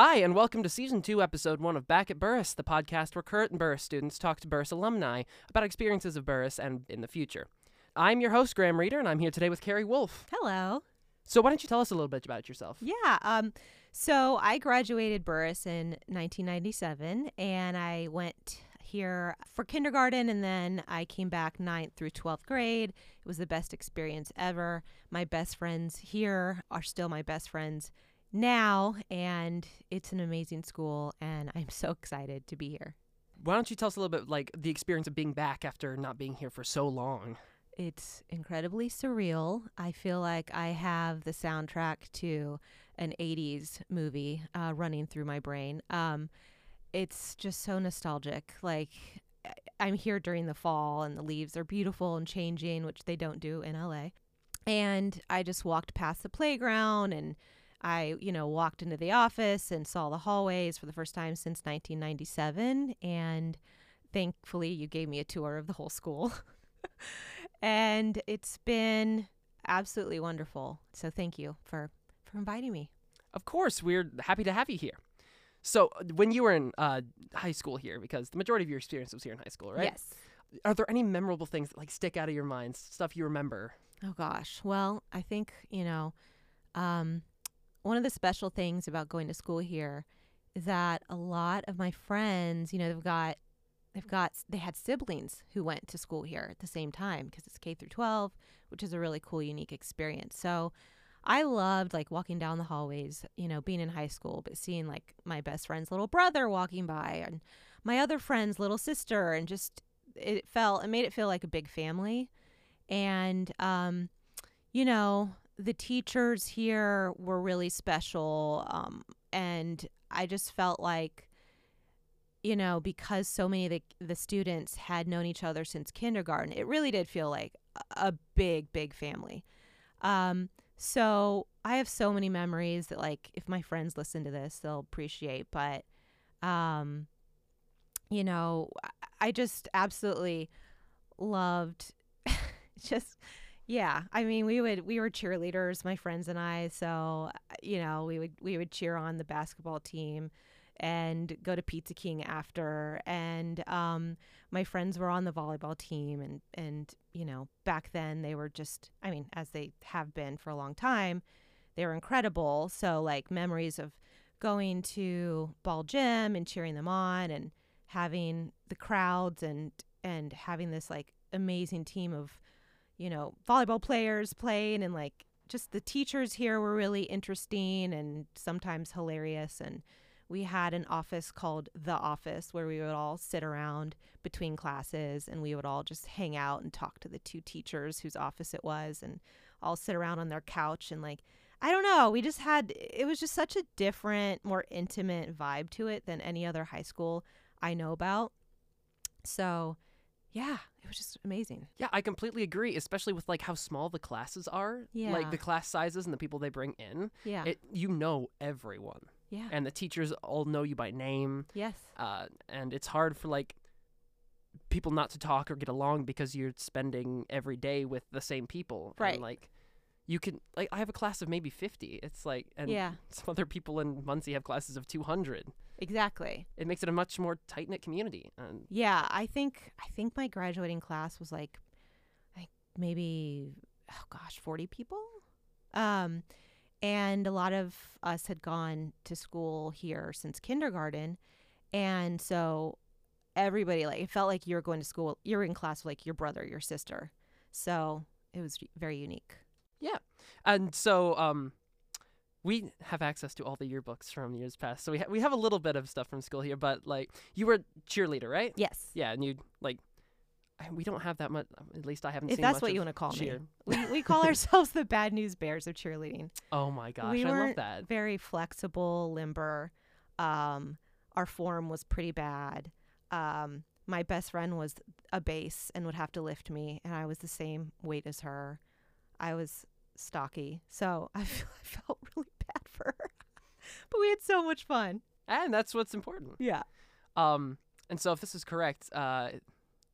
Hi, and welcome to Season 2, Episode 1 of Back at Burris, the podcast where current and Burris students talk to Burris alumni about experiences of Burris and in the future. I'm your host, Graham Reeder, and I'm here today with Karrie Wolfe. Hello. So, why don't you tell us a little bit about yourself? Yeah. Um. So I graduated Burris in 1997, and I went here for kindergarten, and then I came back ninth through 12th grade. It was the best experience ever. My best friends here are still my best friends now, and it's an amazing school, and I'm so excited to be here. Why don't you tell us a little bit, like, the experience of being back after not being here for so long? It's incredibly surreal. I feel like I have the soundtrack to an 80s movie uh, running through my brain. Um, it's just so nostalgic. Like, I'm here during the fall, and the leaves are beautiful and changing, which they don't do in LA. And I just walked past the playground and I, you know, walked into the office and saw the hallways for the first time since 1997. And thankfully, you gave me a tour of the whole school. and it's been absolutely wonderful. So thank you for for inviting me. Of course, we're happy to have you here. So, uh, when you were in uh, high school here, because the majority of your experience was here in high school, right? Yes. Are there any memorable things that like stick out of your mind, stuff you remember? Oh gosh. Well, I think, you know, um, one of the special things about going to school here is that a lot of my friends, you know, they've got they've got they had siblings who went to school here at the same time because it's K through 12, which is a really cool unique experience. So, I loved like walking down the hallways, you know, being in high school, but seeing like my best friend's little brother walking by and my other friend's little sister and just it felt it made it feel like a big family and um, you know the teachers here were really special um, and i just felt like you know because so many of the, the students had known each other since kindergarten it really did feel like a, big big family. Um, so i have so many memories that like if my friends listen to this they'll appreciate but um, you know i just absolutely loved just yeah i mean we would we were cheerleaders my friends and i so you know we would we would cheer on the basketball team and go to pizza king after and um my friends were on the volleyball team and and you know back then they were just i mean as they have been for a long time they were incredible so like memories of going to ball gym and cheering them on and having the crowds and and having this like amazing team of you know volleyball players playing and like just the teachers here were really interesting and sometimes hilarious and we had an office called the office where we would all sit around between classes and we would all just hang out and talk to the two teachers whose office it was and all sit around on their couch and like I don't know. We just had, it was just such a different, more intimate vibe to it than any other high school I know about. So, yeah, it was just amazing. Yeah, I completely agree, especially with like how small the classes are. Yeah. Like the class sizes and the people they bring in. Yeah. It you know everyone. yeah. And the teachers all know you by name. yes. Uh, and it's hard for like people not to talk or get along because you're spending every day with the same people. Right. And like you can like I have a class of maybe 50. It's like and yeah, some other people in Muncie have classes of 200. Exactly. It makes it a much more tight-knit community. And Yeah, I think I think my graduating class was like like maybe oh gosh, 40 people. Um and a lot of us had gone to school here since kindergarten and so everybody like it felt like you were going to school you're in class with like your brother, your sister. So it was very unique. Yeah, and so um we have access to all the yearbooks from years past. So we ha- we have a little bit of stuff from school here, but like you were cheerleader, right? Yes. Yeah, and you like I, we don't have that much. At least I haven't If seen. that's much what you want to call cheer. me. We we call ourselves the bad news bears of cheerleading. Oh my gosh, We I love that. very flexible, limber. Um, our form was pretty bad. Um, my best friend was a base and would have to lift me, and I was the same weight as her. I was stocky, so I felt really bad for her. But we had so much fun. And that's what's important. Yeah. Um, and so if this is correct, uh,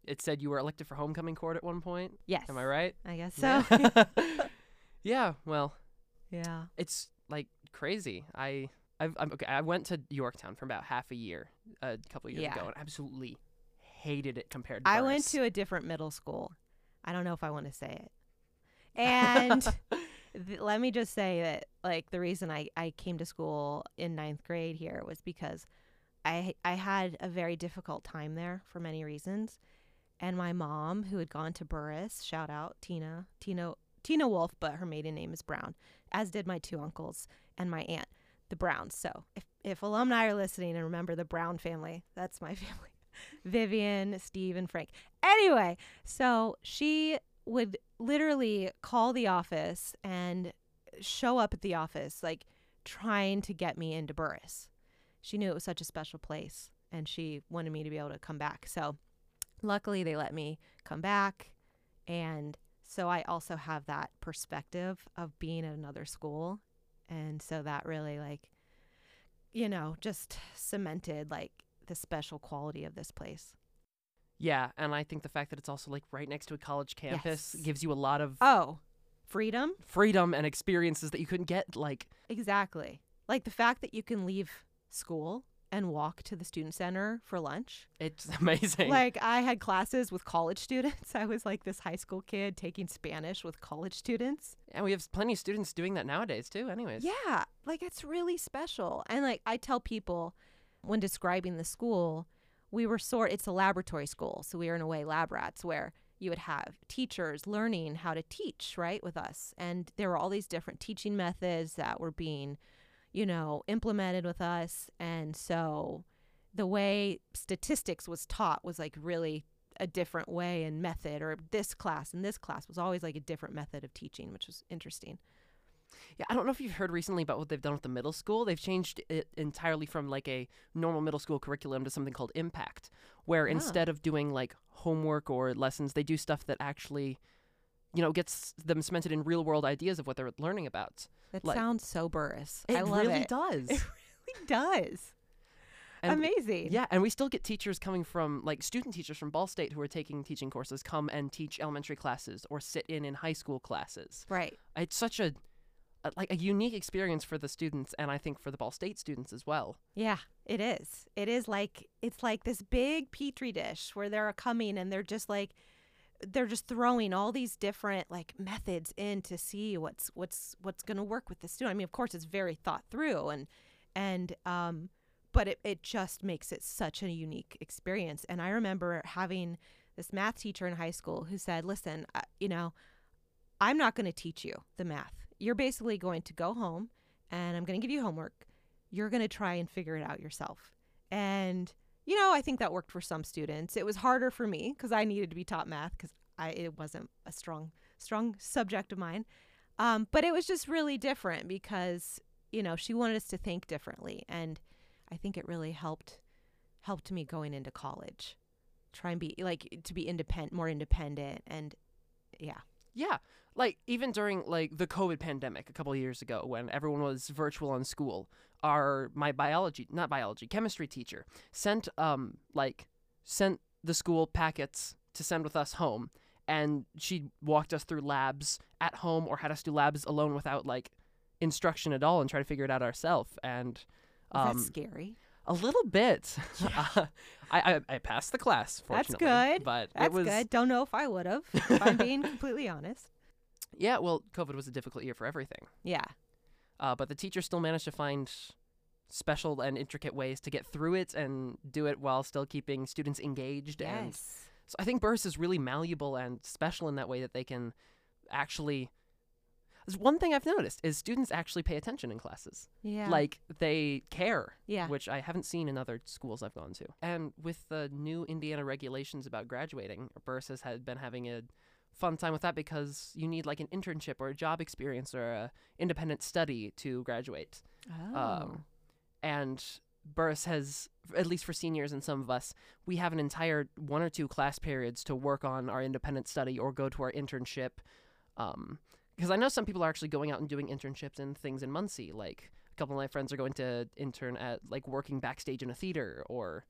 it said you were elected for homecoming court at one point. Yes. Am I right? I guess so. Yeah. yeah. Well, yeah. it's like crazy. I I've, I'm, okay, I went to Yorktown for about half a year a couple years Yeah. ago and absolutely hated it compared to I went to a different middle school. I don't know if I want to say it. And let me just say that, like, the reason I, I came to school in ninth grade here was because I I had a very difficult time there for many reasons. And my mom, who had gone to Burris, shout out Tina, Tina, Tina Wolfe, but her maiden name is Brown, as did my two uncles and my aunt, the Browns. So if, if alumni are listening and remember the Brown family, that's my family. Vivian, Steve, and Frank. Anyway, so she would literally call the office and show up at the office, like trying to get me into Burris. She knew it was such a special place and she wanted me to be able to come back. So luckily, they let me come back. And so I also have that perspective of being at another school. And so that really, like, you know, just cemented like the special quality of this place. Yeah, and I think the fact that it's also like right next to a college campus Yes. gives you a lot of Oh, freedom? freedom and experiences that you couldn't get like Exactly. Like the fact that you can leave school and walk to the student center for lunch. it's amazing. Like I had classes with college students. I was like this high school kid taking Spanish with college students. and we have plenty of students doing that nowadays too anyways. Yeah, like it's really special. And like I tell people when describing the school, we were sort it's a laboratory school, so we were in a way lab rats where you would have teachers learning how to teach, right, with us. And there were all these different teaching methods that were being, you know, implemented with us. And so the way statistics was taught was like really a different way and method or this class and this class was always like a different method of teaching, which was interesting. Yeah, I don't know if you've heard recently about what they've done with the middle school. They've changed it entirely from like a normal middle school curriculum to something called Impact, where Ah. instead of doing like homework or lessons, they do stuff that actually, you know, gets them cemented in real world ideas of what they're learning about. That Like- sounds so Burris. I love really it. Really does. It really does. And- Amazing. Yeah, and we still get teachers coming from like student teachers from Ball State who are taking teaching courses come and teach elementary classes or sit in in high school classes. Right. It's such a like a unique experience for the students and I think for the Ball State students as well. Yeah, it is. It is like it's like this big petri dish where they're coming and they're just like they're just throwing all these different like methods in to see what's what's what's going to work with the student. I mean, of course it's very thought through and and um but it it just makes it such a unique experience. And I remember having this math teacher in high school who said, "Listen, uh, you know, I'm not going to teach you the math. You're basically going to go home and I'm going to give you homework. You're going to try and figure it out yourself. And you know, I think that worked for some students. It was harder for me because I needed to be taught math because I it wasn't a strong strong subject of mine. Um, but it was just really different because you know she wanted us to think differently, and I think it really helped helped me going into college. Try and be like to be independent, more independent, and yeah, Yeah, like even during like the COVID pandemic a couple of years ago when everyone was virtual on school, our my biology, not biology, chemistry teacher sent um like sent the school packets to send with us home and she walked us through labs at home or had us do labs alone without like instruction at all and try to figure it out ourselves and um that scary? A little bit I, I I passed the class That's good. but That's it was good. Don't know if I would have. if I'm being completely honest. yeah well covid was a difficult year for everything Yeah. uh, but the teachers still managed to find special and intricate ways to get through it and do it while still keeping students engaged and Yes. so i think burris is really malleable and special in that way that they can actually one thing i've noticed is students actually pay attention in classes Yeah. like they care yeah. which i haven't seen in other schools i've gone to and with the new indiana regulations about graduating burris has had been having a fun time with that because you need like an internship or a job experience or a independent study to graduate Oh. um, and Burris has, at least for seniors and some of us, we have an entire one or two class periods to work on our independent study or go to our internship. Because I know some people are actually going out and doing internships and things in Muncie. Like a couple of my friends are going to intern at like working backstage in a theater, or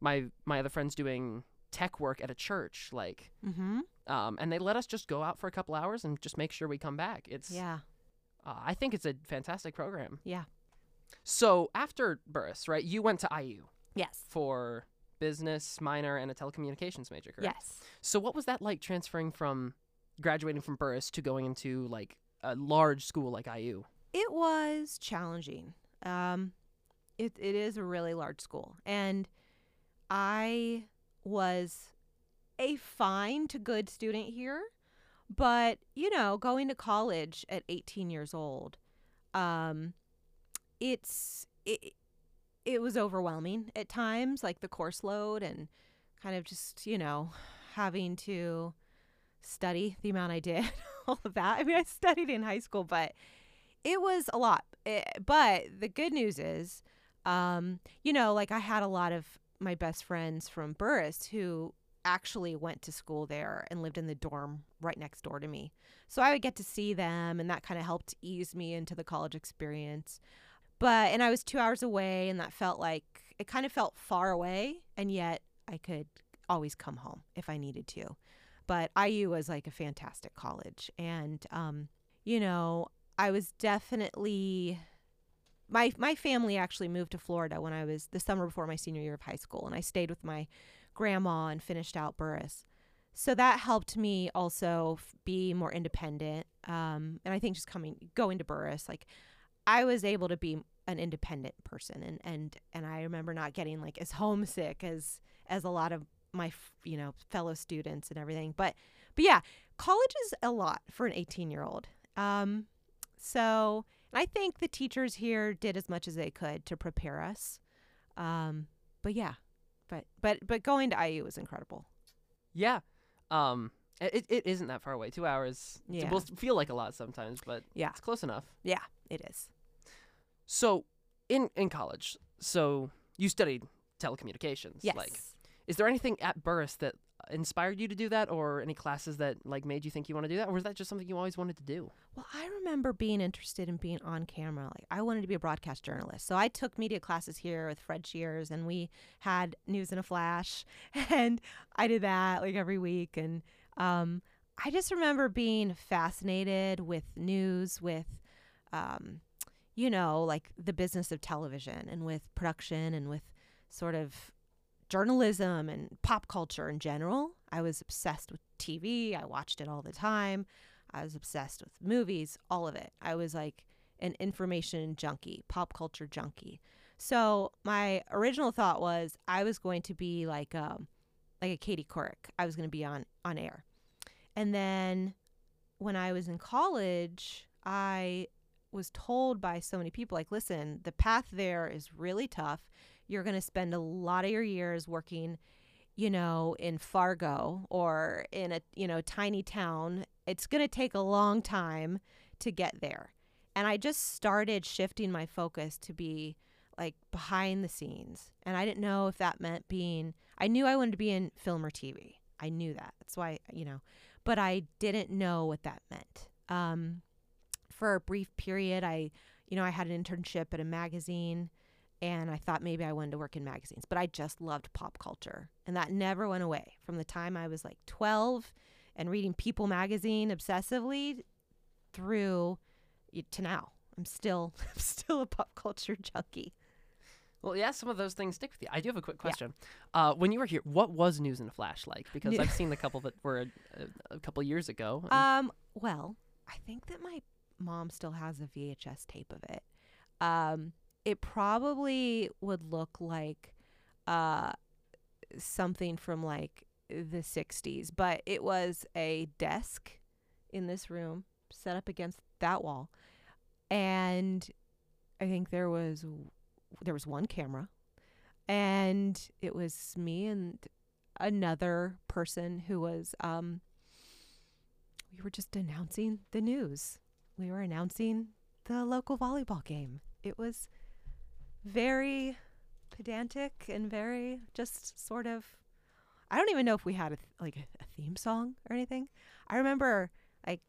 my my other friends doing tech work at a church. Like, mm-hmm. um, and they let us just go out for a couple hours and just make sure we come back. It's Yeah. uh, I think it's a fantastic program. Yeah. So after Burris, right, you went to IU Yes. for business minor and a telecommunications major, correct? Yes. So what was that like transferring from graduating from Burris to going into like a large school like IU? It was challenging. Um, it it is a really large school, and I was a fine to good student here, but you know, going to college at 18 years old, um, it's it it was overwhelming at times, like the course load and kind of just you know having to study the amount I did, all of that. I mean, I studied in high school, but it was a lot. Eh, but the good news is, um, you know, like I had a lot of my best friends from Burris who actually went to school there and lived in the dorm right next door to me. So I would get to see them, and that kind of helped ease me into the college experience. But, and I was two hours away, and that felt like it kind of felt far away, and yet I could always come home if I needed to. But IU was like a fantastic college. And, um, you know, I was definitely my my family actually moved to Florida when I was the summer before my senior year of high school, and I stayed with my grandma and finished out Burris. So that helped me also f- be more independent. Um, and I think just coming going to Burris, like I was able to be an independent person, and and and I remember not getting like as homesick as as a lot of my you know fellow students and everything. But but yeah, college is a lot for an 18 year old. Um, so I think the teachers here did as much as they could to prepare us. Um, but yeah, but but but going to IU was incredible. Yeah. Um it, it isn't that far away. 2 hours it Yeah. will feel like a lot sometimes, but Yeah. it's close enough. Yeah, it is. So in in college, so you studied telecommunications. Yes. Like is there anything at Burris that inspired you to do that or any classes that like made you think you want to do that or was that just something you always wanted to do? Well, I remember being interested in being on camera. Like I wanted to be a broadcast journalist. So I took media classes here with Fred Shears and we had news in a flash and I did that like every week and um I just remember being fascinated with news with um you know, like the business of television and with production and with sort of journalism and pop culture in general. I was obsessed with TV. I watched it all the time. I was obsessed with movies, all of it. I was like an information junkie, pop culture junkie. So my original thought was I was going to be like um like a Katie Couric. I was going to be on on air. And then when I was in college, I was told by so many people like listen, the path there is really tough. You're going to spend a lot of your years working you know, in Fargo or in a, you know, tiny town, it's going to take a long time to get there. And I just started shifting my focus to be like behind the scenes. And I didn't know if that meant being, I knew I wanted to be in film or TV. I knew that. That's why, you know, but I didn't know what that meant. Um, for a brief period, I, you know, I had an internship at a magazine and I thought maybe I wanted to work in magazines, but I just loved pop culture. And that never went away from the time I was like 12 and reading People magazine obsessively through to now. I'm still I'm still a pop culture junkie. Well, yeah, some of those things stick with you. I do have a quick question. Uh, when you were here, what was News in a Flash like? Because I've seen the couple that were a, a, a couple years ago. Um, well, I think that my mom still has a VHS tape of it. Um, it probably would look like uh something from like the 60s, but it was a desk in this room set up against that wall. And I think there was there was one camera and it was me and another person who was um we were just announcing the news. We were announcing the local volleyball game. It was very pedantic and very just sort of I don't even know if we had a th- like a, theme song or anything. I remember like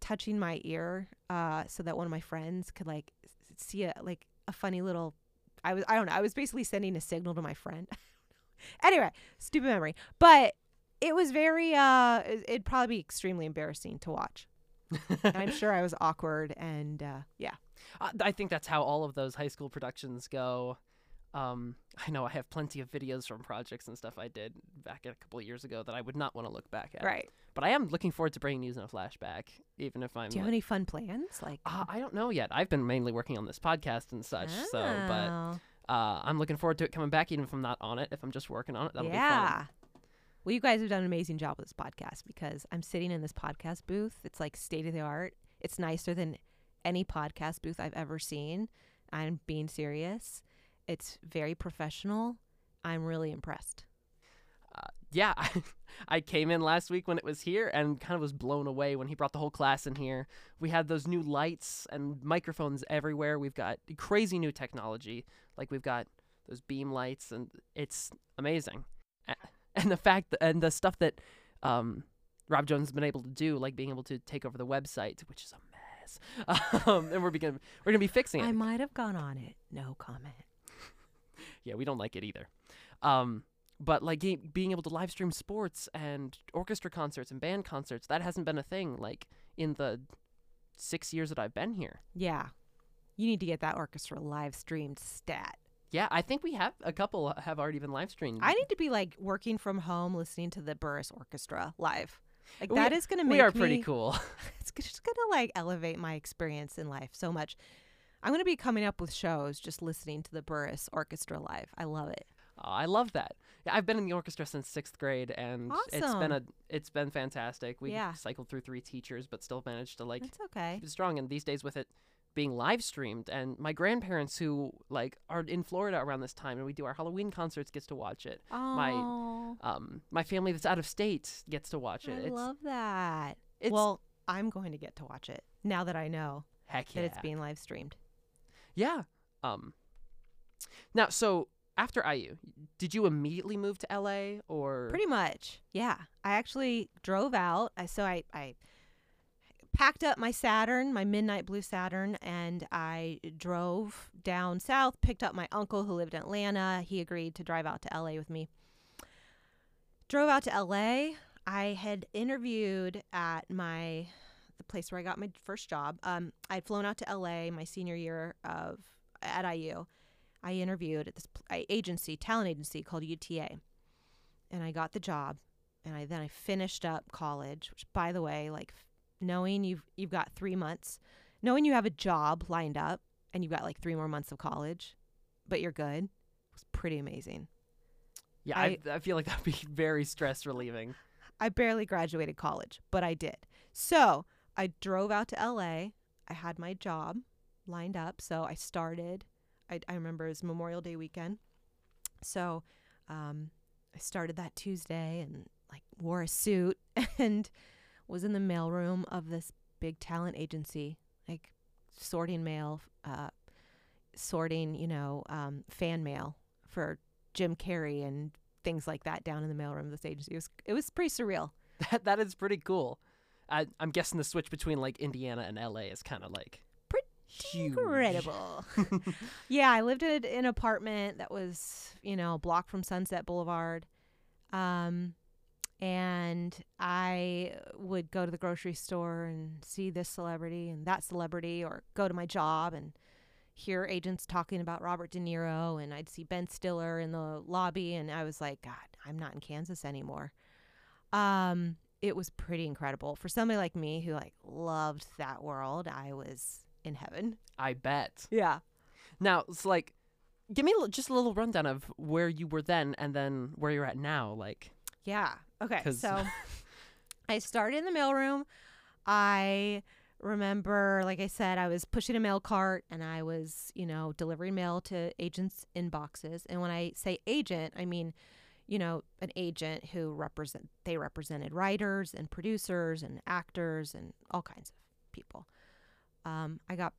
touching my ear uh so that one of my friends could like see a like a funny little I was I don't know. I was basically sending a signal to my friend. anyway, stupid memory. But it was very uh it- it'd probably be extremely embarrassing to watch. I'm sure I was awkward and uh yeah. I, I think that's how all of those high school productions go. Um, I know I have plenty of videos from projects and stuff I did back a couple of years ago that I would not want to look back at. Right. But I am looking forward to bringing news in a flashback, even if I'm. Do you have any fun plans? Like, Uh, I don't know yet. I've been mainly working on this podcast and such, so but Oh, uh, I'm looking forward to it coming back, even if I'm not on it. If I'm just working on it, that'll be yeah. fun. Well, you guys have done an amazing job with this podcast because I'm sitting in this podcast booth. It's like state of the art. It's nicer than any podcast booth I've ever seen. I'm being serious. It's very professional. I'm really impressed. Uh, yeah, I, came in last week when it was here and kind of was blown away when he brought the whole class in here. We had those new lights and microphones everywhere. We've got crazy new technology. Like we've got those beam lights, and it's amazing. And the fact that, and the stuff that um, Rob Jones has been able to do, like being able to take over the website, which is a mess. Um, and we're begin we're gonna be fixing it. I might have gone on it. No comment. yeah, we don't like it either. Um, but like being able to live stream sports and orchestra concerts and band concerts, that hasn't been a thing like in the six years that I've been here. Yeah. You need to get that orchestra live streamed stat. Yeah, I think we have a couple have already been live streamed. I need to be like working from home listening to the Burris Orchestra live. Like We- that is going to make we are pretty me- cool. it's just going to like elevate my experience in life so much. I'm going to be coming up with shows just listening to the Burris Orchestra live. I love it. Oh, I love that. Yeah, I've been in the orchestra since sixth grade, and it's been a it's been fantastic. We Yeah. cycled through three teachers, but still managed to like It's okay. strong. And these days with it being live streamed, and my grandparents who like are in Florida around this time, and we do our Halloween concerts, gets to watch it. Oh, Um, my family that's out of state gets to watch it. I it's love that. it's well, I'm going to get to watch it now that I know heck yeah. that it's being live streamed. yeah. Um. Now, so after IU, did you immediately move to LA or Pretty much. Yeah. I actually drove out. I so I I packed up my Saturn, my midnight blue Saturn, and I drove down south, picked up my uncle who lived in Atlanta. He agreed to drive out to LA with me. Drove out to LA. I had interviewed at my the place where I got my first job. Um, I'd flown out to LA my senior year of at IU. I interviewed at this agency, talent agency called UTA, and I got the job. And I then I finished up college, which by the way, like knowing you've you've got three months, knowing you have a job lined up, and you've got like three more months of college, but you're good, was pretty amazing. Yeah, I, I feel like that'd be very stress relieving. I barely graduated college, but I did. So I drove out to LA. I had my job lined up. So I started, I, I remember it was Memorial Day weekend. So um, I started that Tuesday and like wore a suit and was in the mailroom of this big talent agency, like sorting mail, uh, sorting, you know, um, fan mail for Jim Carrey and things like that down in the mailroom of this agency. It was it was pretty surreal. That that is pretty cool. I, I'm guessing the switch between like Indiana and LA is kind of like Pretty huge. Incredible. yeah, I lived in an apartment that was, you know, a block from Sunset Boulevard. Um and I would go to the grocery store and see this celebrity and that celebrity or go to my job and hear agents talking about Robert De Niro and I'd see Ben Stiller in the lobby and I was like, God, I'm not in Kansas anymore. Um, it was pretty incredible. For somebody like me who like loved that world, I was in heaven. I bet. Yeah. Now it's like, give me just a little rundown of where you were then and then where you're at now. Like, Yeah. Okay. 'Cause- So I started in the mailroom. I remember, like I said, I was pushing a mail cart and I was, you know, delivering mail to agents' inboxes. And when I say agent, I mean, you know, an agent who represent they represented writers and producers and actors and all kinds of people. Um, I got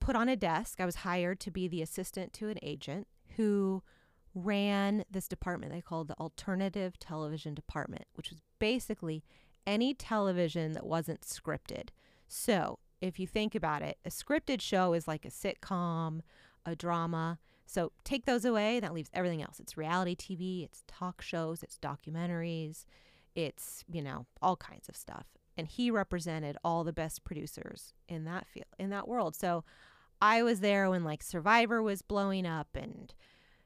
put on a desk. I was hired to be the assistant to an agent who ran this department they called the alternative television department, which was basically any television that wasn't scripted. So, if you think about it, a scripted show is like a sitcom, a drama. So, take those away, that leaves everything else. It's reality TV, it's talk shows, it's documentaries, it's, you know, all kinds of stuff. And he represented all the best producers in that field, in that world. So, I was there when like Survivor was blowing up and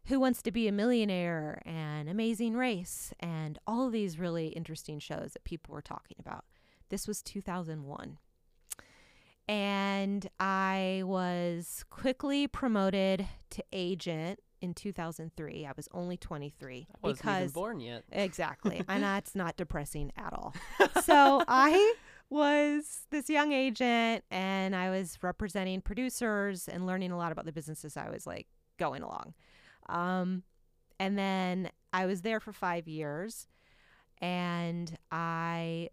Who Wants to Be a Millionaire and Amazing Race and all of these really interesting shows that people were talking about. This was 2001. And I was quickly promoted to agent in 2003. I was only 23 I wasn't even because born yet. Exactly. and that's not depressing at all. So I was this young agent and I was representing producers and learning a lot about the businesses I was like going along. Um, and then I was there for five years and I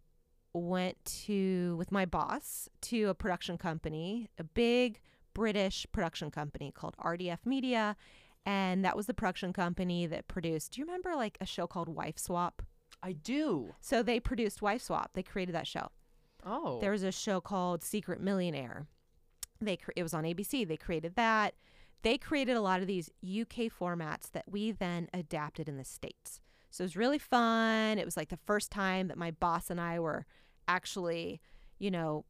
went to, with my boss, to a production company, a big British production company called RDF Media. And that was the production company that produced, do you remember like a show called Wife Swap? I do. So they produced Wife Swap. They created that show. Oh. There was a show called Secret Millionaire. They cre- it was on ABC. They created that. They created a lot of these UK formats that we then adapted in the states. So it was really fun. It was like the first time that my boss and I were actually, you know,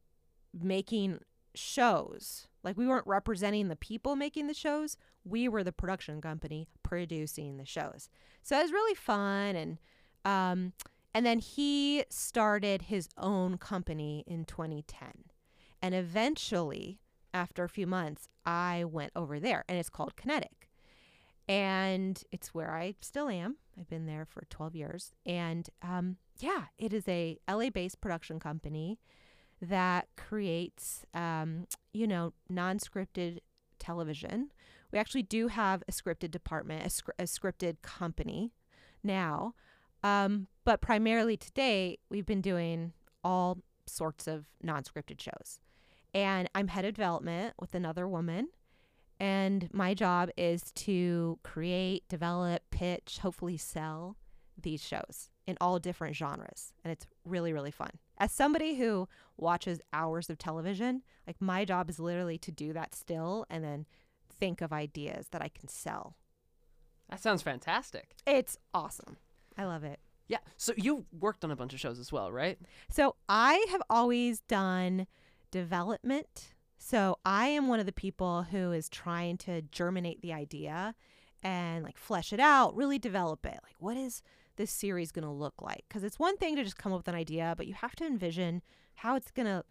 making shows. Like we weren't representing the people making the shows. We were the production company producing the shows. So it was really fun and um and then he started his own company in 2010. And eventually, after a few months, I went over there and it's called Kinetic. And it's where I still am. I've been there for 12 years. And um, yeah, it is a LA based production company that creates, um, you know, non scripted television. We actually do have a scripted department, a, a scripted company now. Um, but primarily today, we've been doing all sorts of non scripted shows. And I'm head of development with another woman. And my job is to create, develop, pitch, hopefully sell these shows in all different genres. And it's really, really fun. As somebody who watches hours of television, like my job is literally to do that still and then think of ideas that I can sell. That sounds fantastic. It's awesome. I love it. Yeah. So you've worked on a bunch of shows as well, right? So I have always done development. So I am one of the people who is trying to germinate the idea and like flesh it out, really develop it. Like, what is this series going to look like? Because it's one thing to just come up with an idea, but you have to envision how it's going to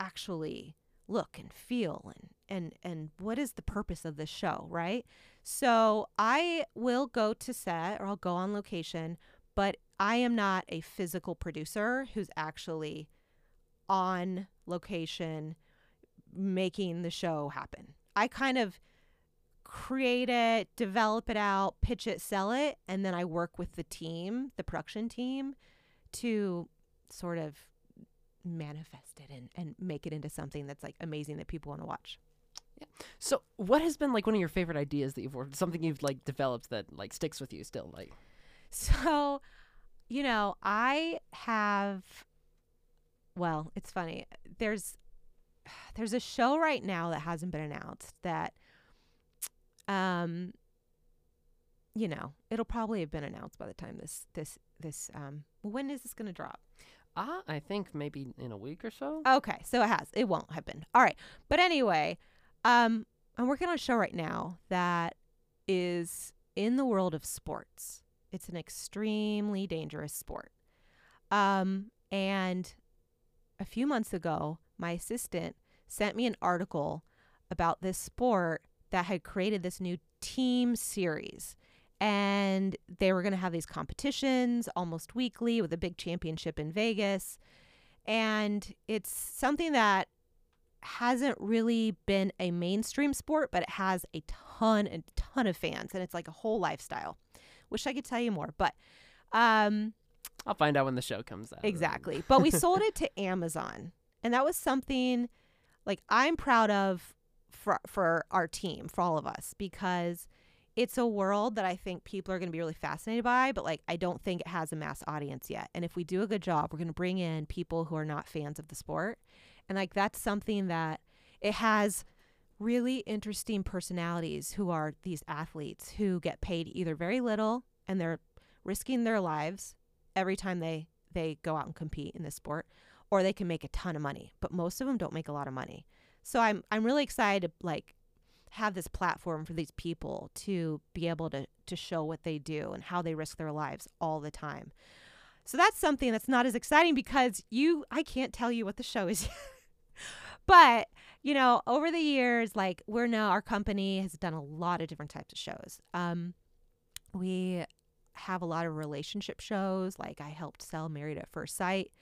actually look and feel and and and what is the purpose of this show, right? So I will go to set or I'll go on location, but I am not a physical producer who's actually on location making the show happen. I kind of create it, develop it out, pitch it, sell it, and then I work with the team, the production team, to sort of manifest it and, and make it into something that's like amazing that people want to watch. Yeah. So what has been like one of your favorite ideas that you've worked, something you've like developed that like sticks with you still? Like, So, you know, I have well, it's funny. There's there's a show right now that hasn't been announced that um you know, it'll probably have been announced by the time this this this um when is this going to drop? ah, I think maybe in a week or so. Okay, so it has. It won't have been. All right. But anyway, um, I'm working on a show right now that is in the world of sports. It's an extremely dangerous sport. Um, and a few months ago, my assistant sent me an article about this sport that had created this new team series. And they were going to have these competitions almost weekly with a big championship in Vegas. And it's something that hasn't really been a mainstream sport, but it has a ton and ton of fans. And it's like a whole lifestyle. Wish I could tell you more, but um, I'll find out when the show comes out. Exactly. But we sold it to Amazon. And that was something like I'm proud of for for our team, for all of us because it's a world that I think people are going to be really fascinated by, but like I don't think it has a mass audience yet. And if we do a good job, we're going to bring in people who are not fans of the sport. And like that's something that it has really interesting personalities who are these athletes who get paid either very little and they're risking their lives every time they they go out and compete in this sport or they can make a ton of money but most of them don't make a lot of money so i'm i'm really excited to like have this platform for these people to be able to to show what they do and how they risk their lives all the time. So that's something that's not as exciting because you I can't tell you what the show is. but, you know, over the years like we're now our company has done a lot of different types of shows. Um we have a lot of relationship shows like I helped sell Married at First Sight,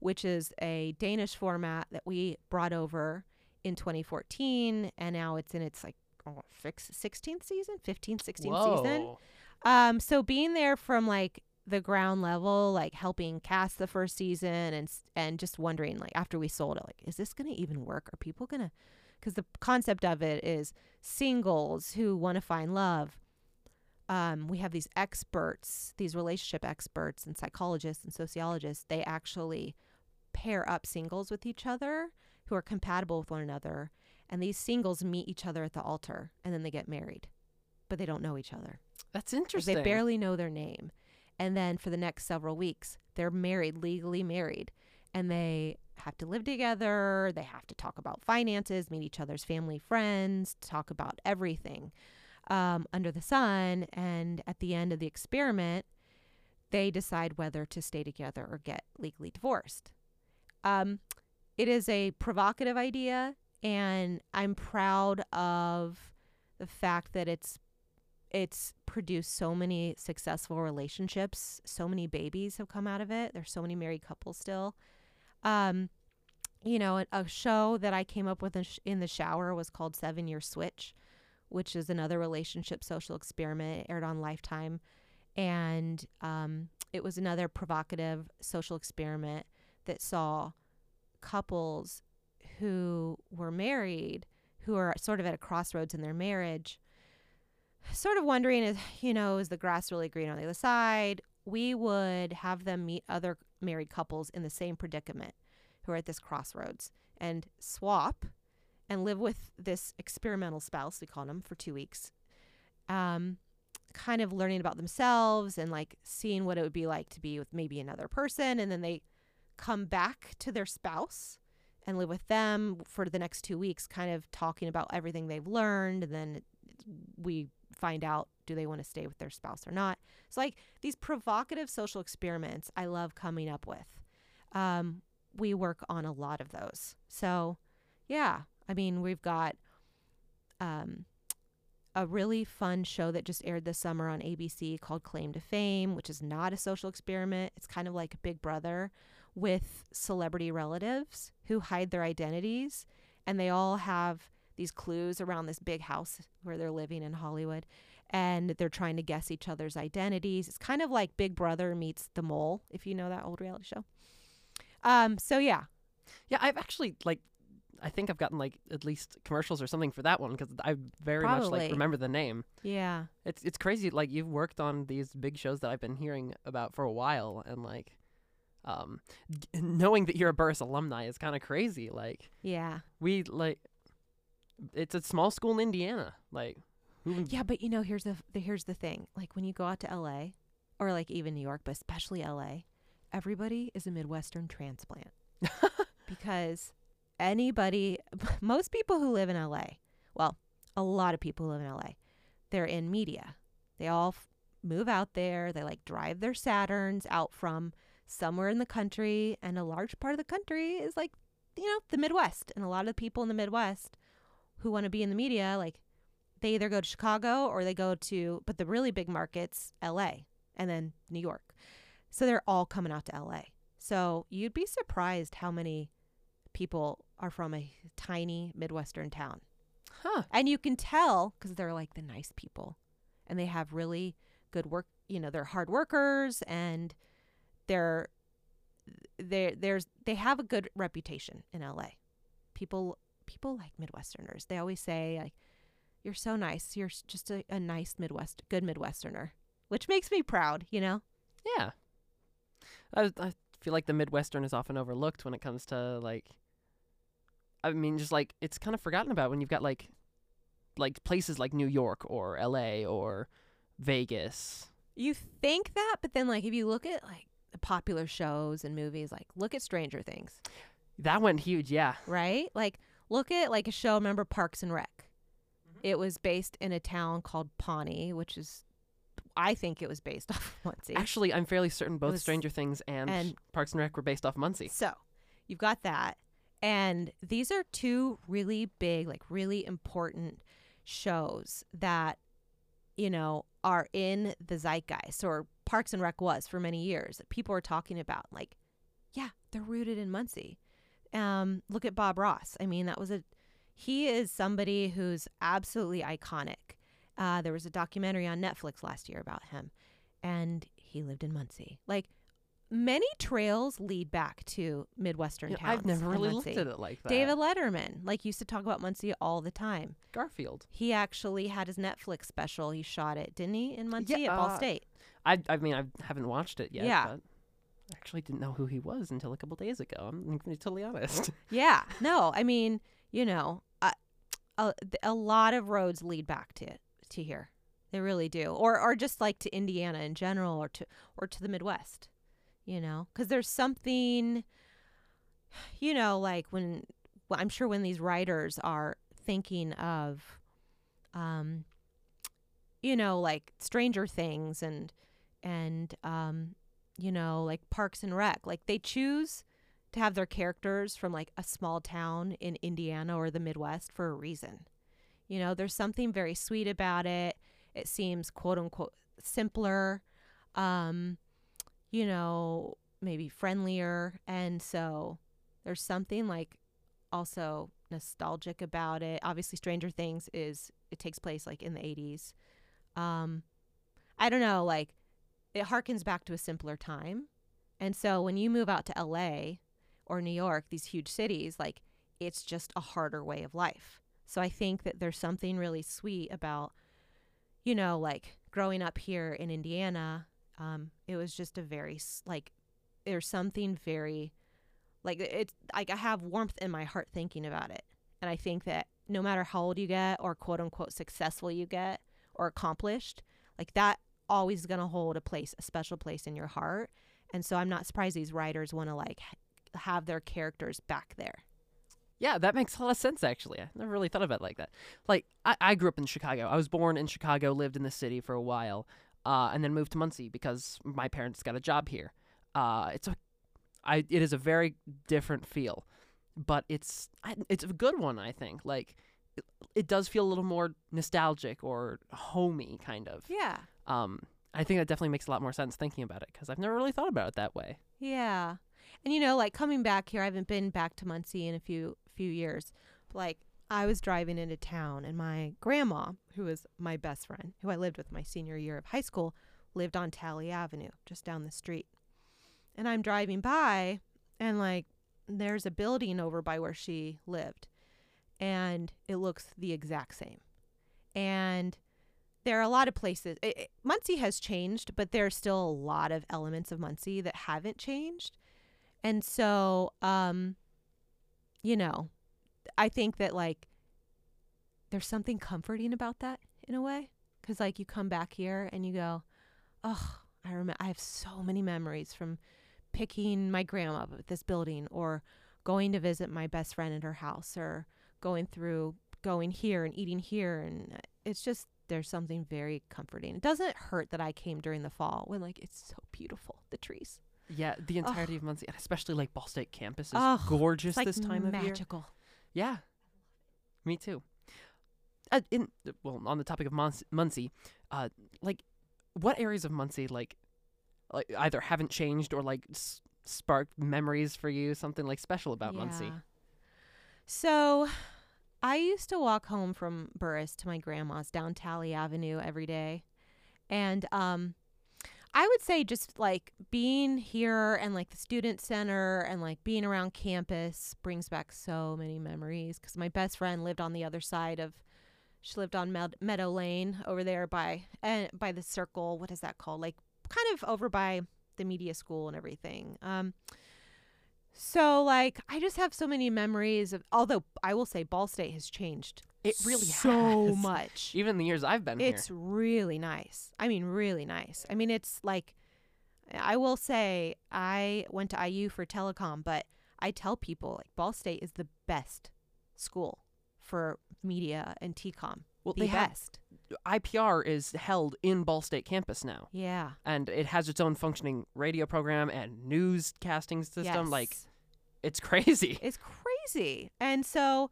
which is a Danish format that we brought over in 2014 and now it's in its like oh, 16th season, 15th, 16th Whoa. season. Um, so being there from like the ground level, like helping cast the first season and and just wondering like after we sold it, like is this gonna even work? Are people gonna? Because the concept of it is singles who want to find love. Um, we have these experts, these relationship experts and psychologists and sociologists. They actually pair up singles with each other who are compatible with one another, and these singles meet each other at the altar, and then they get married, but they don't know each other. That's Like, interesting. They barely know their name. And then for the next several weeks, they're married, legally married, and they have to live together. They have to talk about finances, meet each other's family, friends, talk about everything um, under the sun. And at the end of the experiment, they decide whether to stay together or get legally divorced. Um, it is a provocative idea, and I'm proud of the fact that it's it's produced so many successful relationships. So many babies have come out of it. There's so many married couples still. Um, you know, a, show that I came up with in the shower was called Seven Year Switch, which is another relationship social experiment. Aired on Lifetime, and um, it was another provocative social experiment that saw couples who were married who are sort of at a crossroads in their marriage sort of wondering is you know is the grass really green on the other side we would have them meet other married couples in the same predicament who are at this crossroads and swap and live with this experimental spouse we call them for two weeks um, kind of learning about themselves and like seeing what it would be like to be with maybe another person and then they come back to their spouse and live with them for the next two weeks kind of talking about everything they've learned and then we find out do they want to stay with their spouse or not. So like these provocative social experiments, I love coming up with. Um, we work on a lot of those. So yeah, I mean we've got um, a really fun show that just aired this summer on ABC called Claim to Fame, which is not a social experiment. It's kind of like Big Brother with celebrity relatives who hide their identities and they all have these clues around this big house where they're living in Hollywood and they're trying to guess each other's identities. It's kind of like Big Brother meets The Mole, if you know that old reality show. Um so yeah. Yeah, I've actually like I think I've gotten like at least commercials or something for that one because I very much like remember the name. Yeah. It's it's crazy. Like you've worked on these big shows that I've been hearing about for a while, and like, um, knowing that you're a Burris alumni is kind of crazy. Like Yeah. we like, it's a small school in Indiana. Like, who? Yeah, but you know, here's the, the here's the thing. Like when you go out to LA or like even New York, but especially LA, everybody is a Midwestern transplant. because anybody most people who live in LA, well, a lot of people live in LA, they're in media. They all f- move out there, they like drive their Saturns out from somewhere in the country and a large part of the country is like, you know, the Midwest. And a lot of the people in the Midwest who want to be in the media like they either go to Chicago or they go to, but the really big markets, LA and then New York. So they're all coming out to LA. So you'd be surprised how many people are from a tiny Midwestern town. Huh? And you can tell because they're like the nice people and they have really good work. You know, they're hard workers and they're, they there's, they have a good reputation in LA. People, people like Midwesterners. They always say like, you're so nice. You're just a, a nice Midwest, good Midwesterner, which makes me proud, you know? Yeah. I I feel like the Midwestern is often overlooked when it comes to like. I mean, just like it's kind of forgotten about when you've got like, like places like New York or L.A. or Vegas. You think that, but then like if you look at like the popular shows and movies, like look at Stranger Things, That went huge, yeah. right? Like look at like a show, remember Parks and Rec. Mm-hmm. It was based in a town called Pawnee, which is, I think it was based off of Muncie. Actually, I'm fairly certain both was- Stranger Things and, and- Parks and Rec were based off Muncie. So you've got that. And these are two really big, like really important shows that, you know, are in the zeitgeist or Parks and Rec was for many years that people are talking about. Like, yeah, they're rooted in Muncie. Um, look at Bob Ross. I mean, that was a, he is somebody who's absolutely iconic. Uh, there was a documentary on Netflix last year about him, and he lived in Muncie. Like, many trails lead back to Midwestern Yeah, towns. I've never really looked at it like that. David Letterman, like, used to talk about Muncie all the time. Garfield. He actually had his Netflix special. He shot it, didn't he, in Muncie at Ball uh, State? I I mean I haven't watched it yet. Yeah. But I actually didn't know who he was until a couple days ago. I'm going to be totally honest. Yeah. No, I mean, you know, a, a, a lot of roads lead back to to here. They really do, or or just like to Indiana in general, or to or to the Midwest. You know, because there's something, you know, like when well, I'm sure when these writers are thinking of, um, you know, like Stranger Things and and um, you know, like Parks and Rec, like they choose to have their characters from like a small town in Indiana or the Midwest for a reason. You know, there's something very sweet about it. It seems quote unquote simpler, um, you know, maybe friendlier. And so there's something like also nostalgic about it. Obviously, Stranger Things is, it takes place like in the 80s. Um, I don't know, like it harkens back to a simpler time. And so when you move out to LA or New York, these huge cities, like it's just a harder way of life. So I think that there's something really sweet about, you know, like growing up here in Indiana. Um, it was just a very like there's something very like it's like I have warmth in my heart thinking about it. And I think that no matter how old you get or quote unquote successful you get or accomplished, like that always to hold a place, a special place in your heart. And so I'm not surprised these writers want to like have their characters back there. Yeah, that makes a lot of sense actually. I never really thought about it like that. Like I, I grew up in Chicago. I was born in Chicago, lived in the city for a while, uh, and then moved to Muncie because my parents got a job here. Uh, it's a, I it is a very different feel, but it's it's a good one. I think like it, it does feel a little more nostalgic or homey kind of. Yeah. Um, I think that definitely makes a lot more sense thinking about it because I've never really thought about it that way. Yeah. And you know, like coming back here, I haven't been back to Muncie in a few few years. But like I was driving into town and my grandma, who was my best friend, who I lived with my senior year of high school, lived on Talley Avenue, just down the street. And I'm driving by and like there's a building over by where she lived and it looks the exact same. And there are a lot of places. It, it- Muncie has changed, but there are still a lot of elements of Muncie that haven't changed. And so, um, you know, I think that like there's something comforting about that in a way, because like you come back here and you go, oh, I remember I have so many memories from picking my grandma up at this building or going to visit my best friend at her house or going through going here and eating here and uh, it's just there's something very comforting. It doesn't hurt that I came during the fall when like it's so beautiful, the trees. Yeah, the entirety of Muncie, and especially like Ball State campus is gorgeous like this time of year. magical. Yeah, me too. Uh, in well, on the topic of Muncie, Muncie, uh, like what areas of Muncie like, like either haven't changed or like s- sparked memories for you, something like special about Muncie. Yeah. So, I used to walk home from Burris to my grandma's down Talley Avenue every day. And um I would say just like being here and like the student center and like being around campus brings back so many memories cuz my best friend lived on the other side of she lived on Med- Meadow Lane over there by uh, by the circle, what is that called? Like kind of over by the media school and everything. Um so like I just have so many memories of although I will say Ball State has changed It really has so has. much. Even the years I've been It's here. really nice. I mean really nice. I mean it's like I will say I went to IU for telecom, but I tell people like Ball State is the best school for media and TCOM Well, the they have best. IPR is held in Ball State campus now, yeah. and it has its own functioning radio program and newscasting system. Like it's crazy. It's crazy. And so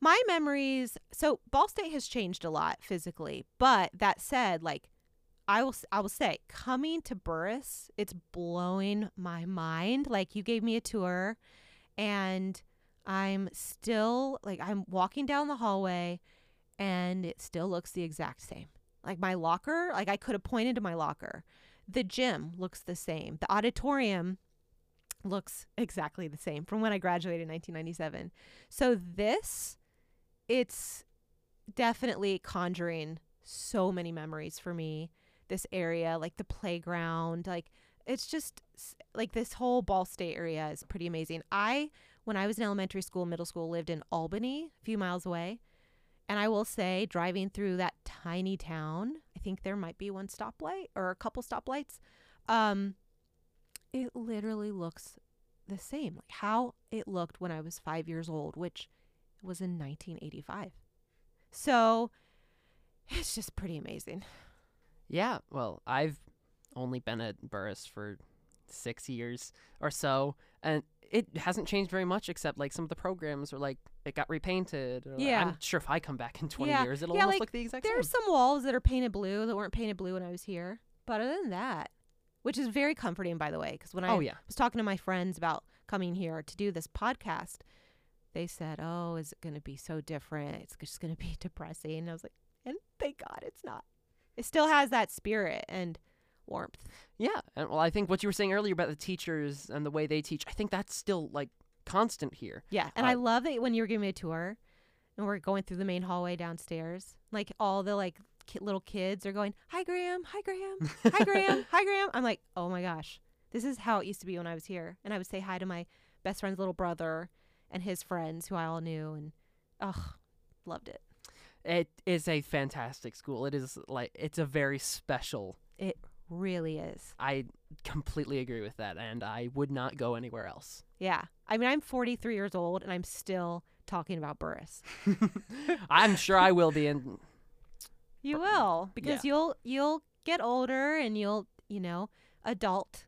my memories so Ball State has changed a lot physically, but that said, like I will I will say coming to Burris, it's blowing my mind. Like you gave me a tour and I'm still like I'm walking down the hallway and it still looks the exact same. Like my locker, like I could have pointed to my locker. The gym looks the same. The auditorium looks exactly the same from when I graduated in 1997. So this it's definitely conjuring so many memories for me. This area, like the playground, like it's just like this whole Ball State area is pretty amazing. I when I was in elementary school, middle school, lived in Albany, a few miles away. And I will say, driving through that tiny town, I think there might be one stoplight or a couple stoplights. Um, it literally looks the same, like how it looked when I was five years old, which was in 1985. So it's just pretty amazing. Yeah, well, I've only been at Burris for six years or so, and it hasn't changed very much except like some of the programs are like it got repainted. Or, like, Yeah. I'm sure if I come back in 20 Yeah. years, it'll Yeah, almost like, look the exact same. There's same. some walls that are painted blue that weren't painted blue when I was here. But other than that, which is very comforting, by the way, because when I Oh yeah, was talking to my friends about coming here to do this podcast, they said, "Oh, is it going to be so different? It's just going to be depressing." And I was like, "And thank God it's not. It still has that spirit and warmth." yeah. And well, I think what you were saying earlier about the teachers and the way they teach, I think that's still like constant here. Yeah, and Uh, I love that when you were giving me a tour, and we're going through the main hallway downstairs, like all the like ki- little kids are going, "Hi, Graham. Hi, Graham. Hi, Graham. Hi, Graham." I'm like, "Oh my gosh, this is how it used to be when I was here." And I would say hi to my best friend's little brother and his friends, who I all knew, and oh, loved it. It is a fantastic school. It is like it's a very special. It really is. I completely agree with that, and I would not go anywhere else. Yeah, I mean, I'm 43 years old, and I'm still talking about Burris. I'm sure I will be in. You will because you'll you'll get older and you'll you know adult,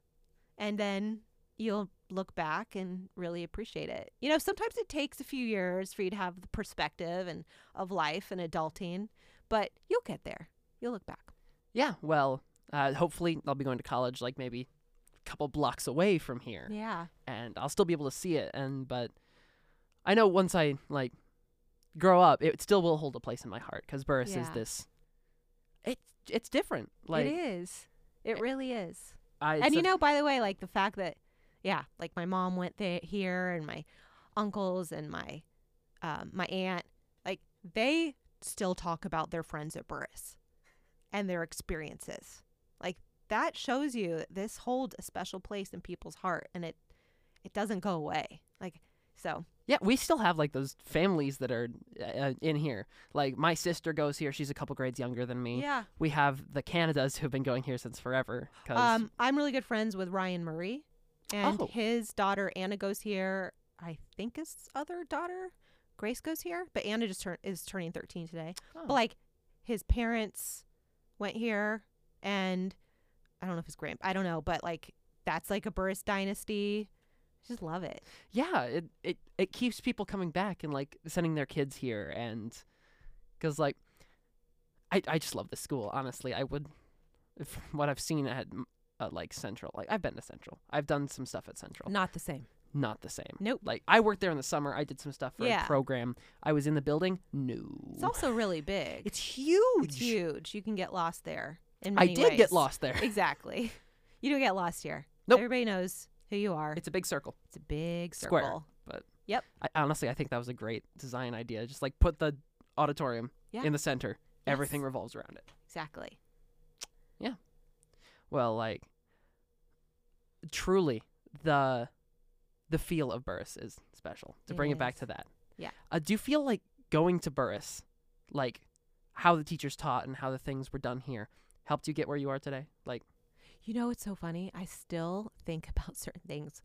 and then you'll look back and really appreciate it. You know, sometimes it takes a few years for you to have the perspective and of life and adulting, but you'll get there. You'll look back. Yeah, well, uh, hopefully I'll be going to college like maybe a couple blocks away from here, Yeah. and I'll still be able to see it. And but I know once I like grow up, it still will hold a place in my heart because Burris is this. It's it's different. Like it is. It eh, really is. I, and you know, by the way, like the fact that, yeah, like my mom went there here, and my uncles and my, um, my aunt, like they still talk about their friends at Burris, and their experiences. That shows you this holds a special place in people's heart, and it, it doesn't go away. Like so, Yeah, we still have like those families that are uh, in here. Like my sister goes here; she's a couple grades younger than me. yeah. We have the Canadas who've been going here since forever. 'cause- Um, I'm really good friends with Ryan Murray, and Oh. his daughter Anna goes here. I think his other daughter Grace goes here, but Anna just turn is turning 13 today. Oh. But like his parents went here, and I don't know if his grand I don't know, but like that's like a Burris dynasty. I just love it. yeah, it, it it keeps people coming back and like sending their kids here, and because like I I just love this school. Honestly, I would, if what I've seen at uh, like Central, like I've been to Central, I've done some stuff at Central. Not the same. Not the same. Nope. Like I worked there in the summer. I did some stuff for Yeah. a program. I was in the building. No, It's also really big. it's huge. It's huge. You can get lost there. In I did get lost there. Exactly. You don't get lost here. Nope. Everybody knows who you are. It's a big circle. It's a big circle. Square. But Yep. I, honestly, I think that was a great design idea. Just like put the auditorium Yeah. in the center. Everything revolves around it. Exactly. Yeah. Well, like truly the the feel of Burris is special. To It bring it back to that. Yeah. Uh, do you feel like going to Burris, like how the teachers taught and how the things were done here, helped you get where you are today? Like, You know, it's so funny. I still think about certain things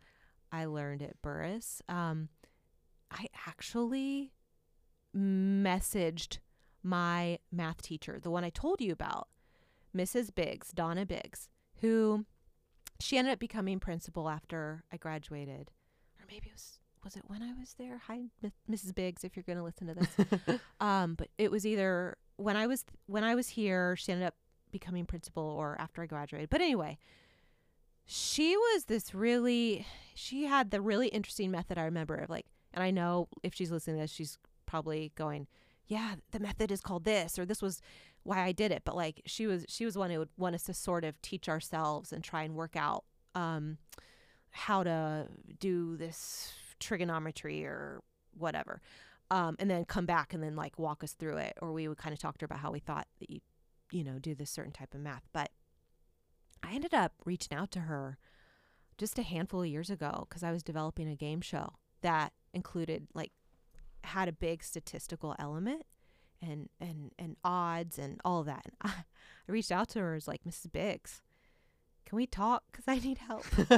I learned at Burris. Um, I actually messaged my math teacher, the one I told you about, Mrs. Biggs, Donna Biggs, who she ended up becoming principal after I graduated. Or maybe it was was it when I was there? Hi M- Mrs. Biggs if you're going to listen to this. um but it was either when I was when I was here, she ended up becoming principal or after I graduated. But anyway, she was this really she had the really interesting method I remember of like and I know if she's listening to this, she's probably going, Yeah, the method is called this or this was why I did it. But like she was she was one who would want us to sort of teach ourselves and try and work out um how to do this trigonometry or whatever. Um, and then come back and then like walk us through it. Or we would kind of talk to her about how we thought that you, know, do this certain type of math. But I ended up reaching out to her just a handful of years ago because I was developing a game show that included like had a big statistical element and and and odds and all that. And I, I reached out to her as like Mrs. Biggs, can we talk? Because I need help.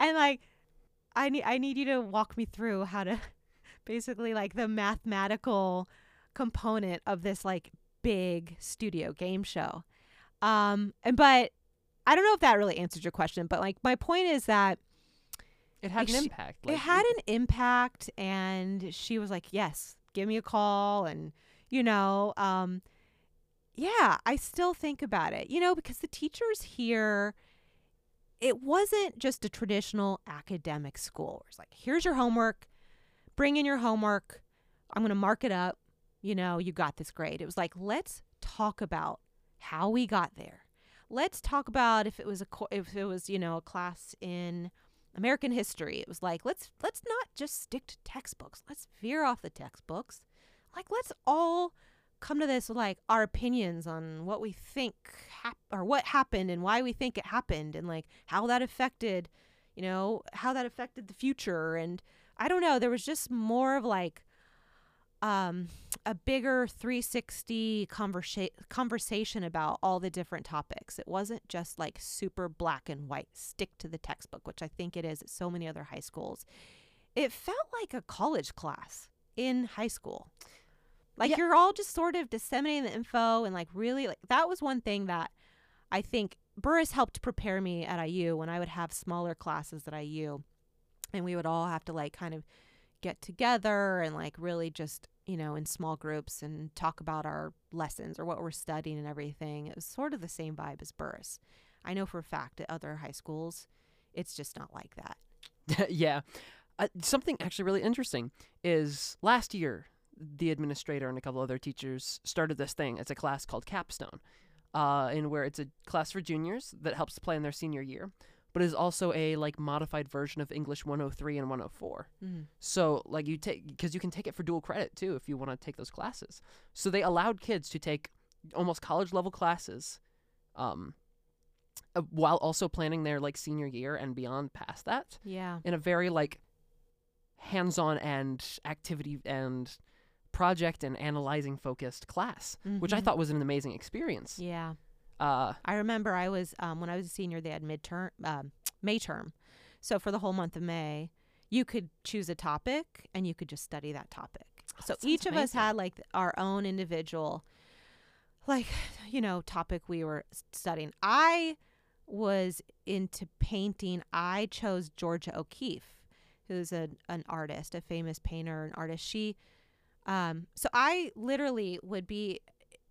and like, I need I need you to walk me through how to basically like the mathematical component of this like big studio game show. Um, and but I don't know if that really answers your question, but like my point is that It had Like, an she- impact. it had an impact and she was like, Yes, give me a call and you know, um yeah, I still think about it, you know, because the teachers here it wasn't just a traditional academic school. It's like, here's your homework, bring in your homework. I'm going to mark it up. You know, you got this grade. It was like, let's talk about how we got there. Let's talk about if it was a if it was, you know, a class in American history. It was like, let's let's not just stick to textbooks. Let's veer off the textbooks. Like let's all come to this with like our opinions on what we think hap- or what happened and why we think it happened and like how that affected, you know, how that affected the future and I don't know, there was just more of like um a bigger 360 conversa- conversation about all the different topics. It wasn't just like super black and white, stick to the textbook, which I think it is at so many other high schools. It felt like a college class in high school. Like Yeah. you're all just sort of disseminating the info and like really like that was one thing that I think Burris helped prepare me at IU when I would have smaller classes at IU and we would all have to like kind of get together and like really just, you know, in small groups and talk about our lessons or what we're studying and everything. It was sort of the same vibe as Burris. I know for a fact at other high schools, it's just not like that. yeah. Uh, something actually really interesting is last year, the administrator and a couple other teachers started this thing. It's a class called Capstone, uh, in where it's a class for juniors that helps plan their senior year, but is also a like modified version of English 103 and 104. Mm-hmm. So like you take because you can take it for dual credit too if you want to take those classes. So they allowed kids to take almost college level classes, um, uh, while also planning their like senior year and beyond past that Yeah. in a very like hands-on and activity and project and analyzing focused class, which I Mhm. thought was an amazing experience. Yeah. Uh, I remember I was um, when I was a senior. They had midterm, um, May term, so for the whole month of May, you could choose a topic and you could just study that topic. so that each of us had like our own individual, like you know, topic we were studying. I was into painting. I chose Georgia O'Keeffe, who's an an artist, a famous painter and artist. She, um, so I literally would be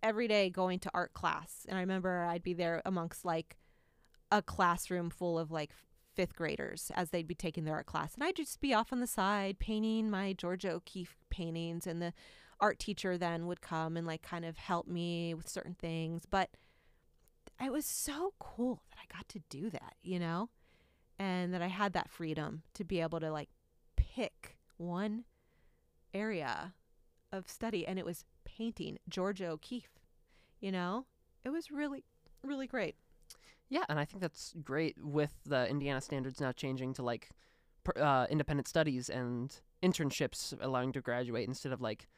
every day going to art class. And i remember i'd be there amongst like a classroom full of like fifth graders as they'd be taking their art class. And i'd just be off on the side painting my georgia o'keeffe paintings and the art teacher then would come and like kind of help me with certain things. But it was so cool that i got to do that you know and that i had that freedom to be able to like pick one area of study. And it was painting Georgia O'Keeffe. You know, it was really, really great. yeah, and I think that's great with the Indiana standards now changing to like uh, independent studies and internships allowing to graduate instead of like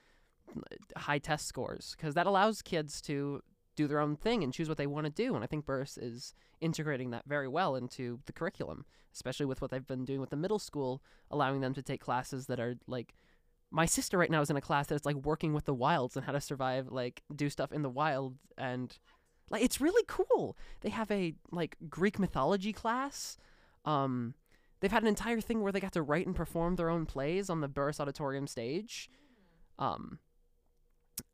high test scores because that allows kids to do their own thing and choose what they want to do. And I think Burris is integrating that very well into the curriculum, especially with what they've been doing with the middle school, allowing them to take classes that are like my sister right now is in a class that's like working with the wilds and how to survive, like do stuff in the wild, and like it's really cool. They have a like Greek mythology class. Um, they've had an entire thing where they got to write and perform their own plays on the Burris Auditorium stage. Um,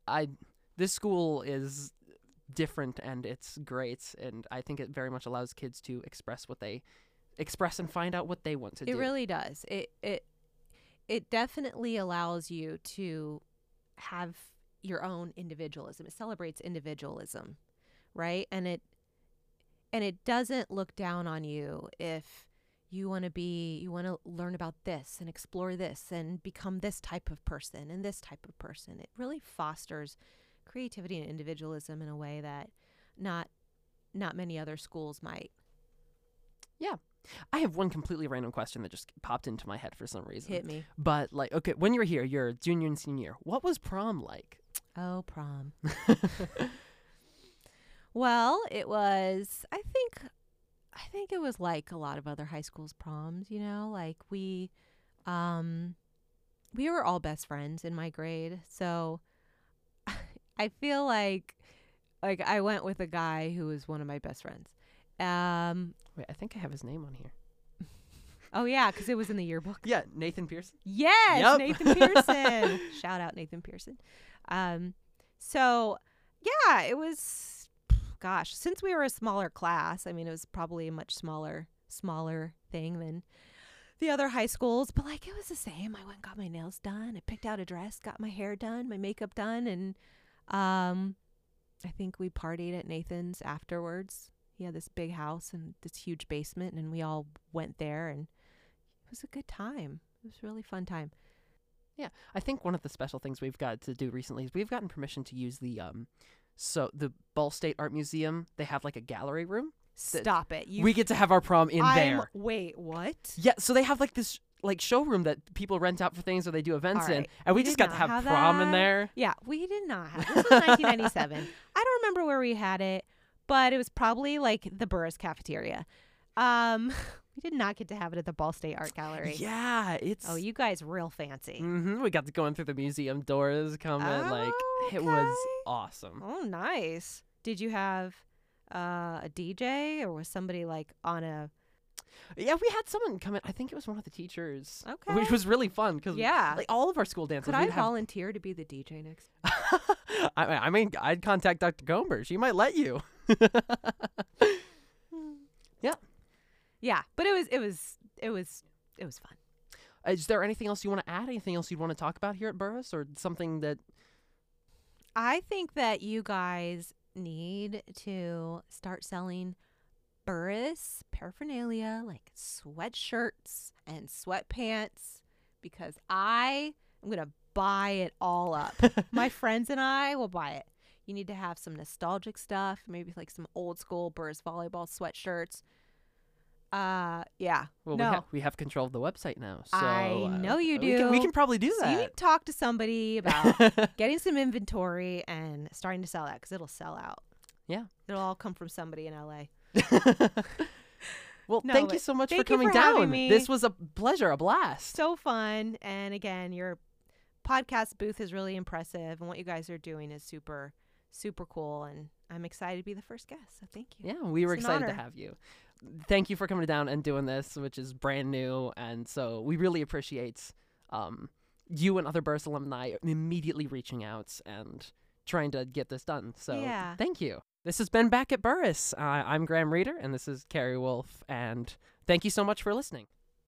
I this school is different and it's great, and I think it very much allows kids to express what they express and find out what they want to do. It really does. It it it definitely allows you to have your own individualism. It celebrates individualism, right? And it and it doesn't look down on you if you want to be you want to learn about this and explore this and become this type of person and this type of person. It really fosters creativity and individualism in a way that not not many other schools might. I have one completely random question that just popped into my head for some reason. Hit me. But like, okay, when you were here, you're junior and senior. year, What was prom like? Oh, prom. Well, it was I think I think it was like a lot of other high schools proms, you know, like we um we were all best friends in my grade. So I feel like like I went with a guy who was one of my best friends. Um Wait, I think I have his name on here. oh yeah, cuz it was in the yearbook. Yeah, Nathan Pearson. Yes, Yep. Nathan Pearson. Shout out Nathan Pearson. Um, so yeah, it was. Gosh, since we were a smaller class, I mean, it was probably a much smaller, smaller thing than the other high schools. But like, it was the same. I went and got my nails done. I picked out a dress, got my hair done, my makeup done, and um, I think we partied at Nathan's afterwards. He had this big house and this huge basement, and we all went there, and it was a good time. It was a really fun time. Yeah, I think one of the special things we've got to do recently is we've gotten permission to use the um, so the Ball State Art Museum. They have like a gallery room. Stop it. You we get to have our prom in I'm- there. Wait, what? Yeah, so they have like this like showroom that people rent out for things or they do events in, and we, we just got to have, have prom in there. Yeah, we did not have. This was 1997. I don't remember where we had it, but it was probably like the Burris cafeteria. Um, we did not get to have it at the Ball State Art Gallery. Yeah, it's Oh, you guys real fancy. hmm We got to go in through the museum doors, come in like it was awesome. Oh, nice. Did you have uh, a DJ or was somebody like on a? Yeah, we had someone come in. I think it was one of the teachers, Okay. which was really fun because Yeah. like all of our school dances. Could I have volunteer to be the DJ next? I, I mean, I'd contact Dr. Gomber. She might let you. Yeah, Yeah, but it was it was it was it was fun. Is there anything else you want to add? Anything else you'd want to talk about here at Burris, or something that? I think that you guys need to start selling Burris paraphernalia like sweatshirts and sweatpants because I am going to buy it all up. My friends and I will buy it. You need to have some nostalgic stuff, maybe like some old school Burris volleyball sweatshirts. Uh, yeah. Well, no. we, have we have control of the website now. So I uh, know you We can, we can probably do So you need that. to talk to somebody about getting some inventory and starting to sell that because it'll sell out. Yeah. It'll all come from somebody in LA. well, No, thank you so much for coming for down. me. This was a pleasure, a blast. So fun. And again, your podcast booth is really impressive. And what you guys are doing is super, super cool. And I'm excited to be the first guest. So thank you. Yeah, we were It's excited to have you. Thank you for coming down and doing this, which is brand new, and so we really appreciate um, you and other Burris alumni immediately reaching out and trying to get this done. So Yeah. thank you. This has been back at Burris. Uh, I'm Graham Reeder, and this is Karrie Wolfe, and thank you so much for listening.